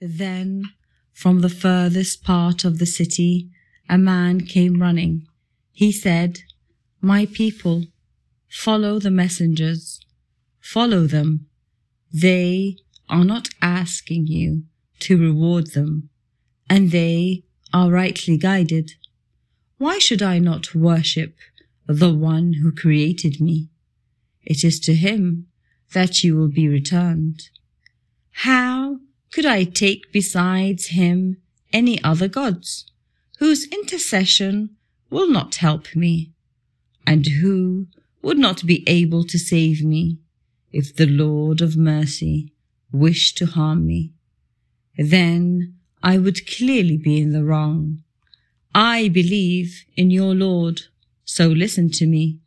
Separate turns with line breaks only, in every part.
Then, from the furthest part of the city, a man came running. He said, My people, follow the messengers. Follow them. They are not asking you to reward them, and they are rightly guided. Why should I not worship the one who created me? It is to him that you will be returned. How could I take besides him any other gods, whose intercession will not help me, and who would not be able to save me if the Lord of mercy wished to harm me? Then I would clearly be in the wrong. I believe in your Lord, so listen to me.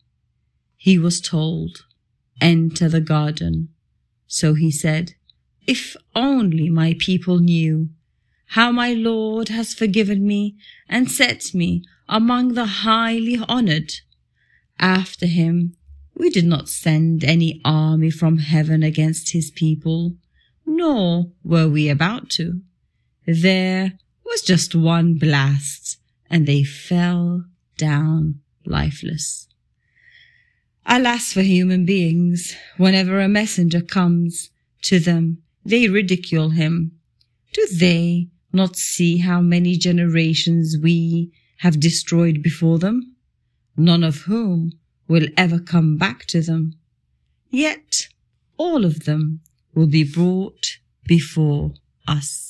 He was told, enter the garden. So he said, if only my people knew how my Lord has forgiven me and set me among the highly honored. After him, we did not send any army from heaven against his people, nor were we about to. There was just one blast, and they fell down lifeless. Alas for human beings, whenever a messenger comes to them, they ridicule him. Do they not see how many generations we have destroyed before them, none of whom will ever come back to them? Yet all of them will be brought before us.